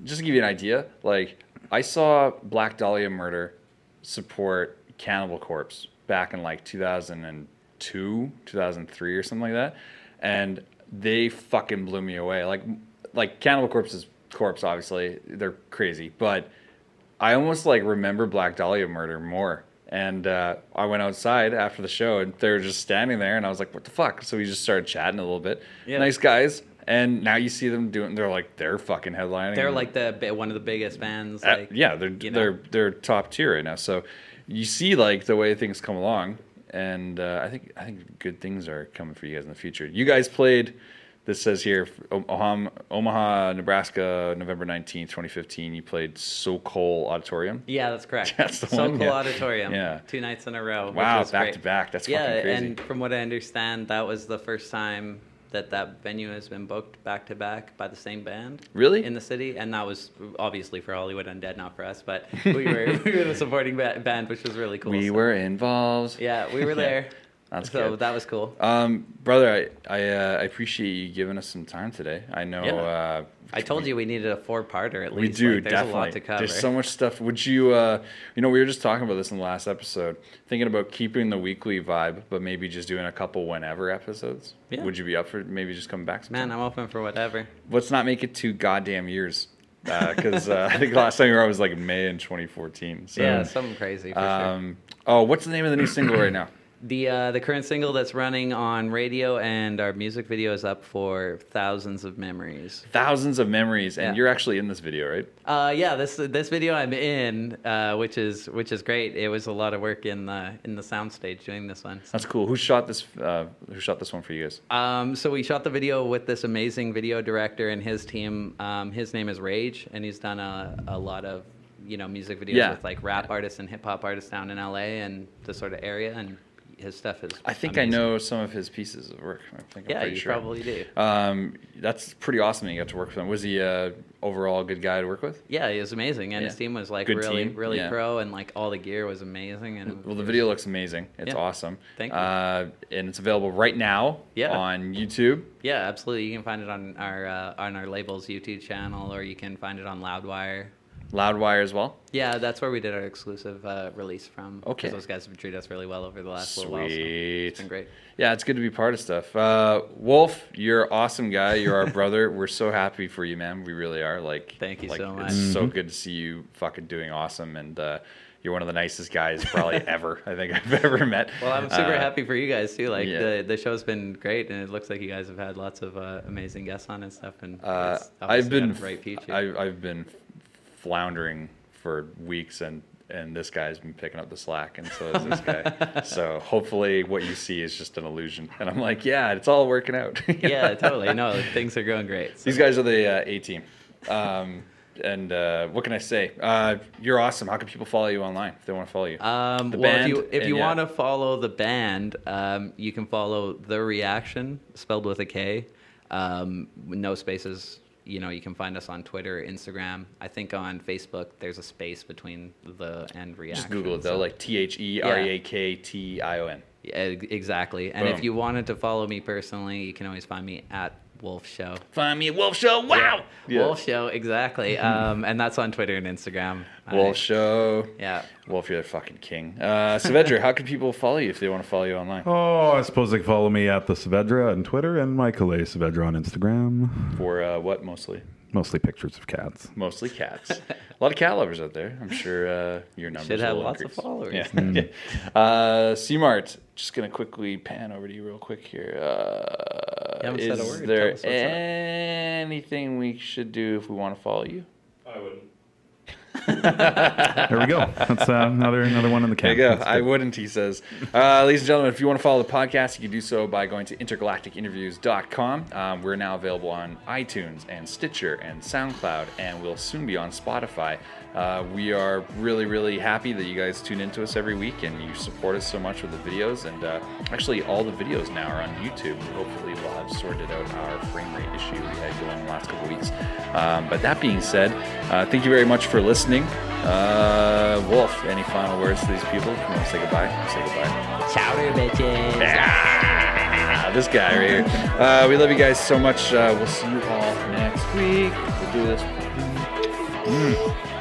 just to give you an idea, like I saw Black Dahlia Murder support Cannibal Corpse back in like 2002, 2003, or something like that, and they fucking blew me away. Like like Cannibal Corpse is corpse, obviously they're crazy, but I almost like remember Black Dahlia murder more. And uh, I went outside after the show, and they were just standing there, and I was like, "What the fuck?" So we just started chatting a little bit. Yeah. Nice guys, and now you see them doing. They're like they're fucking headlining. they're like the one of the biggest bands. uh, Like, yeah, they're know. they're they're top tier right now. So you see like the way things come along, and uh, I think I think good things are coming for you guys in the future. You guys played. This says here, Omaha, Nebraska, November nineteenth, twenty fifteen. You played Sokol Auditorium. Yeah, that's correct. <laughs> That's the so one, cool yeah. auditorium. Yeah. two nights in a row. Wow, back great. to back. That's yeah, fucking crazy. and from what I understand, that was the first time that that venue has been booked back to back by the same band. Really? In the city, and that was obviously for Hollywood Undead, not for us, but <laughs> we were we were the supporting ba- band, which was really cool. we so- were involved. Yeah, we were there. <laughs> That's so good. that was cool. Um, brother, I I, uh, I appreciate you giving us some time today. I know. Yeah. Uh, I told you we needed a four-parter at least. We do Like, there's definitely. a lot to cover. There's so much stuff. Would you? Uh, you know, we were just talking about this in the last episode, thinking about keeping the weekly vibe, but maybe just doing a couple whenever episodes. Yeah. Would you be up for maybe just coming back? Sometime? Man, I'm open for whatever. Let's not make it two goddamn years, because uh, I think the last time you were on was like May in 2014. So, yeah, something crazy for sure. Um, oh, what's the name of the new single right now? The uh, the current single that's running on radio and our music video is up for thousands of memories. Thousands of memories, and Yeah. you're actually in this video, right? Uh, yeah, this this video I'm in, uh, which is which is great. It was a lot of work in the in the soundstage doing this one. That's cool. Who shot this? Uh, who shot this one for you guys? Um, so we shot the video with this amazing video director and his team. Um, his name is Rage, and he's done a, a lot of you know music videos Yeah. with like rap artists and hip hop artists down in LA and the sort of area. And his stuff is. I think I know some of his pieces of work. I think I'm Yeah, you sure. probably do. Um, that's pretty awesome that you got to work with him. Was he uh, overall a good guy to work with? Yeah, he was amazing, and Yeah. his team was like Good really, team, really yeah. pro, and like all the gear was amazing. And Well, the video looks amazing. It's Yeah. awesome. Thank you. Uh, and it's available right now Yeah. on YouTube. yeah, absolutely. You can find it on our uh, on our label's YouTube channel, or you can find it on Loudwire. Loudwire as well. Yeah, that's where we did our exclusive uh, release from. Okay. those guys have treated us really well over the last little while. So Sweet. it's been great. Yeah, it's good to be part of stuff. Uh, Wolf, you're an awesome guy. You're our <laughs> brother. We're so happy for you, man. We really are. Like, Thank you like, so much. It's so good to see you fucking doing awesome, and uh, you're one of the nicest guys probably <laughs> ever I think I've ever met. Well, I'm super Uh, happy for you guys too. Like yeah. the the show's been great, and it looks like you guys have had lots of uh, amazing guests on and stuff. And Uh, it's I've been got bright future. I, I've been floundering for weeks, and and this guy's been picking up the slack, and so is this guy. <laughs> so hopefully, what you see is just an illusion. And I'm like, yeah, it's all working out. <laughs> yeah, totally. No, things are going great. So. These guys are the uh, A team. Um, and uh, what can I say? Uh, you're awesome. How can people follow you online if they want to follow you? Um, well, band, if you if you yeah. want to follow the band, um, you can follow the Reaction, spelled with a K, um, no spaces you know, you can find us on Twitter, Instagram. I think on Facebook, there's a space between the and reaction. Just Google it though, so. like T H E R E A K T I O N. Yeah, exactly. And Boom. if you wanted to follow me personally, you can always find me at Wolf Show. Find me at Wolf Show. Wow. Yeah. Wolf Show, exactly. Um, and that's on Twitter and Instagram. Wolf I, Show. Yeah. Wolf, you're a fucking king. Uh, Saavedra, how can people follow you if they want to follow you online? Oh, I suppose they can follow me at the Saavedra on Twitter and Michael A. Saavedra on Instagram. For uh, what mostly? Mostly pictures of cats. Mostly cats. a lot of cat lovers out there. I'm sure uh, your numbers should have lots increase. of followers. Yeah. Mm. <laughs> uh, C-Mart, just gonna quickly pan over to you real quick here. Uh, is there anything we should do if we want to follow you? I wouldn't. There we go. That's uh, another another one in the can. There you go. I wouldn't, he says. Uh, ladies and gentlemen, if you want to follow the podcast, you can do so by going to intergalacticinterviews.com. Um, we're now available on iTunes and Stitcher and SoundCloud, and we'll soon be on Spotify. Uh, we are really, really happy that you guys tune into us every week and you support us so much with the videos. And uh, actually, all the videos now are on YouTube. Hopefully, we'll have sorted out our frame rate issue we had going the last couple weeks. Um, but that being said, uh, thank you very much for listening. Uh, Wolf, any final words to these people? If you want to say goodbye, say goodbye. Chowder, bitches. Ah, <laughs> this guy right here. Uh, we love you guys so much. Uh, we'll see you all next week. We'll do this. Mm.